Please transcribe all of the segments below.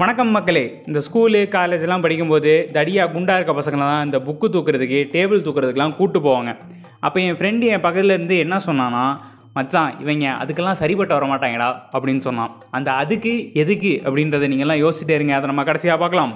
வணக்கம் மக்களே. இந்த ஸ்கூலு காலேஜ்லாம் படிக்கும்போது தடியாக குண்டா இருக்க பசங்களாம் இந்த புக்கு தூக்குறதுக்கு டேபிள் தூக்குறதுக்கெலாம் கூட்டு போவாங்க. அப்போ என் ஃப்ரெண்டு என் பக்கத்தில் இருந்து என்ன சொன்னான்னா மச்சான் இவங்க அதுக்கெல்லாம் சரிப்பட்டு வர மாட்டாங்கடா அப்படின்னு சொன்னான். அந்த அதுக்கு எதுக்கு அப்படின்றத நீங்கள்லாம் யோசிச்சுட்டே இருங்க. அதை நம்ம கடைசியாக பார்க்கலாம்.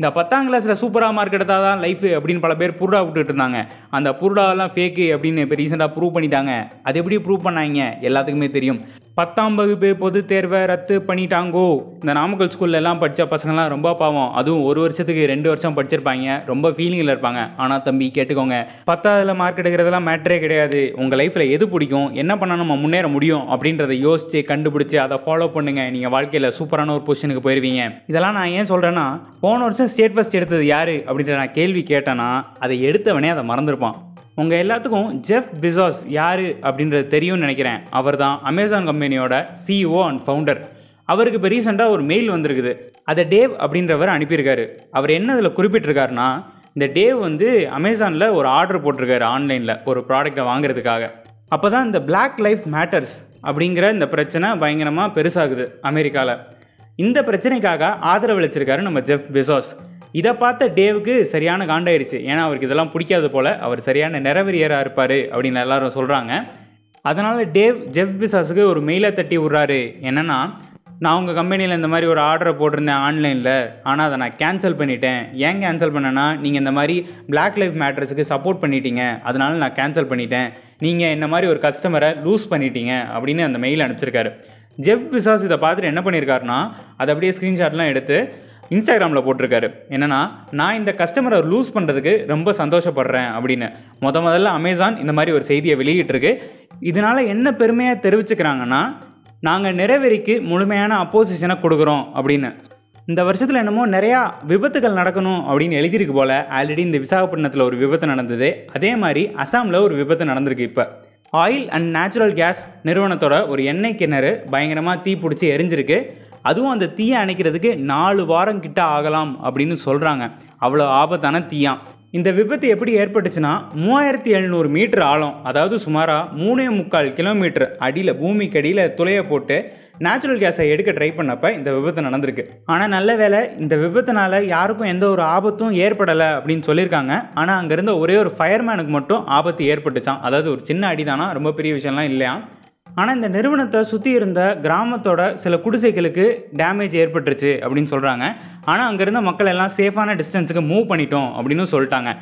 இந்த பத்தாம் கிளாஸில் சூப்பராக மார்க் எடுத்தால் தான் லைஃப் அப்படின்னு பல பேர் புருடா விட்டுட்டு இருந்தாங்க. அந்த புருடாலாம் ஃபேக்கு அப்படின்னு இப்போ ரீசெண்டாக ப்ரூவ் பண்ணிட்டாங்க. அது எப்படி ப்ரூவ் பண்ணாங்க? எல்லாத்துக்குமே தெரியும். பத்தாம் வகுப்பு பொது தேர்வை ரத்து பண்ணிட்டாங்கோ. இந்த நாமக்கல் ஸ்கூல்லலாம் படித்த பசங்கள்லாம் ரொம்ப பாவம். அதுவும் ஒரு வருஷத்துக்கு ரெண்டு வருஷம் படிச்சிருப்பாங்க. ரொம்ப ஃபீலிங்கில் இருப்பாங்க. ஆனால் தம்பி கேட்டுக்கோங்க. பத்தாவதுல மார்க் எடுக்கிறதெல்லாம் மேட்டரே கிடையாது. உங்கள் லைஃப்பில் எது பிடிக்கும்? என்ன பண்ணால் நம்ம முன்னேற முடியும் அப்படின்றத யோசித்து கண்டுபிடிச்சி அதை ஃபாலோ பண்ணுங்கள் நீங்கள் வாழ்க்கையில் சூப்பரான ஒரு பொசிஷனுக்கு போயிருவீங்க. இதெல்லாம் நான் ஏன் சொல்கிறேன்னா போன வருஷம் ஸ்டேட் ஃபஸ்ட் எடுத்தது யார் அப்படின்ற நான் கேள்வி கேட்டேன்னா அதை எடுத்தவனே அதை மறந்துருப்பான். உங்கள் எல்லாத்துக்கும் ஜெஃப் பிசாஸ் யார் அப்படின்றது தெரியும்னு நினைக்கிறேன். அவர் தான் அமேசான் கம்பெனியோட சிஇஓ அண்ட் ஃபவுண்டர் அவருக்கு இப்போ ரீசெண்டாக ஒரு மெயில் வந்திருக்குது. அதை டேவ் அப்படின்றவர் அனுப்பியிருக்காரு. அவர் என்ன இதில் குறிப்பிட்டிருக்காருன்னா இந்த டேவ் வந்து அமேசானில் ஒரு ஆர்டர் போட்டிருக்காரு ஆன்லைனில் ஒரு ப்ராடக்டை வாங்குறதுக்காக. அப்போ தான் இந்த பிளாக் லைஃப் மேட்டர்ஸ் அப்படிங்கிற இந்த பிரச்சனை பயங்கரமாக பெருசாகுது அமெரிக்காவில் இந்த பிரச்சனைக்காக ஆதரவு அளிச்சிருக்காரு நம்ம ஜெஃப் பெசோஸ். இதை பார்த்த டேவுக்கு சரியான காண்டாயிருச்சு. ஏன்னா அவருக்கு இதெல்லாம் பிடிக்காது போல் அவர் சரியான நிறவெறியராக இருப்பார் அப்படின்னு எல்லாரும் சொல்கிறாங்க அதனால் டேவ் ஜெஃப் பிசாஸுக்கு ஒரு மெயிலை தட்டி விட்றாரு. என்னென்னா நான் உங்கள் கம்பெனியில் இந்த மாதிரி ஒரு ஆர்டரை போட்டிருந்தேன் ஆன்லைனில். ஆனால் அதை நான் கேன்சல் பண்ணிட்டேன். ஏன் கேன்சல் பண்ணேன்னா நீங்கள் இந்த மாதிரி பிளாக் லைஃப் மேட்ரஸுக்கு சப்போர்ட் பண்ணிட்டீங்க. அதனால நான் கேன்சல் பண்ணிட்டேன். நீங்கள் இந்த மாதிரி ஒரு கஸ்டமரை லூஸ் பண்ணிட்டீங்க அப்படின்னு அந்த மெயில் அனுப்பிச்சிருக்காரு. ஜெஃப் பிசாஸ் இதை பார்த்துட்டு என்ன பண்ணியிருக்காருன்னா அதை அப்படியே ஸ்க்ரீன்ஷாட்லாம் எடுத்து இன்ஸ்டாகிராமில் போட்டிருக்காரு. என்னென்னா நான் இந்த கஸ்டமரை லூஸ் பண்ணுறதுக்கு ரொம்ப சந்தோஷப்படுறேன் அப்படின்னு. முத முதல்ல அமேசான் இந்த மாதிரி ஒரு செய்தியை வெளியிட்டிருக்கு. இதனால் என்ன பெருமையாக தெரிவிச்சுக்கிறாங்கன்னா நாங்கள் நிறைவேறிக்கு முழுமையான அப்போசிஷனை கொடுக்குறோம் அப்படின்னு. இந்த வருஷத்தில் என்னமோ நிறையா விபத்துகள் நடக்கணும் அப்படின்னு எழுதியிருக்கு போல். ஆல்ரெடி இந்த விசாகப்பட்டினத்தில் ஒரு விபத்து நடந்தது. அதே மாதிரி அசாமில் ஒரு விபத்து நடந்திருக்கு இப்போ. ஆயில் அண்ட் நேச்சுரல் கேஸ் நிறுவனத்தோட ஒரு எண்ணெய் கிணறு பயங்கரமாக தீ பிடிச்சி எரிஞ்சிருக்கு. அதுவும் அந்த தீயை அணைக்கிறதுக்கு நாலு வாரம் கிட்ட ஆகலாம் அப்படின்னு சொல்கிறாங்க அவ்வளோ ஆபத்தான தீயாம் இந்த விபத்து எப்படி ஏற்பட்டுச்சுன்னா மூவாயிரத்தி எழுநூறு மீட்டர் ஆழம் அதாவது சுமாராக மூணே முக்கால் கிலோமீட்டர் அடியில் பூமிக்கு அடியில் துளைய போட்டு நேச்சுரல் கேஸை எடுக்க ட்ரை பண்ணப்ப இந்த விபத்து நடந்திருக்கு. ஆனால் நல்ல வேளை இந்த விபத்தினால யாருக்கும் எந்த ஒரு ஆபத்தும் ஏற்படலை அப்படின்னு சொல்லியிருக்காங்க. ஆனால் அங்கேருந்த ஒரே ஒரு ஃபயர்மேனுக்கு மட்டும் ஆபத்து ஏற்பட்டுச்சான் அதாவது ஒரு சின்ன அடிதானா? ரொம்ப பெரிய விஷயம்லாம் இல்லையா ஆனால் இந்த நிறுவனத்தை சுற்றி இருந்த கிராமத்தோட சில குடிசைகளுக்கு டேமேஜ் ஏற்பட்டுருச்சு அப்படின்னு சொல்கிறாங்க ஆனால் அங்கே இருந்த மக்கள் எல்லாம் சேஃபான டிஸ்டன்ஸுக்கு மூவ் பண்ணிட்டோம் அப்படின்னு சொல்லிட்டாங்க.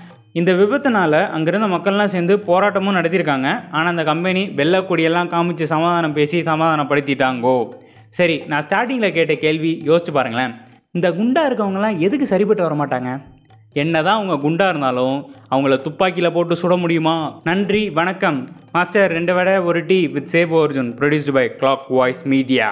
இந்த விபத்துனால அங்கிருந்த மக்கள்லாம் சேர்ந்து போராட்டமும் நடத்தியிருக்காங்க. ஆனால் அந்த கம்பெனி வெள்ளக்கொடியெல்லாம் காமிச்சு சமாதானம் பேசி சமாதானப்படுத்திட்டாங்கோ. சரி நான் ஸ்டார்டிங்கில் கேட்ட கேள்வி யோசிச்சு பாருங்களேன். இந்த குண்டா இருக்கவங்கலாம் எதுக்கு சரிப்பட்டு வர மாட்டாங்க என்னதான் அவங்க குண்டா இருந்தாலும் அவங்கள துப்பாக்கியில் போட்டு சுட முடியுமா? நன்றி வணக்கம். மாஸ்டர் ரெண்டு வடை ஒரு tea with save Arjun produced by clock voice media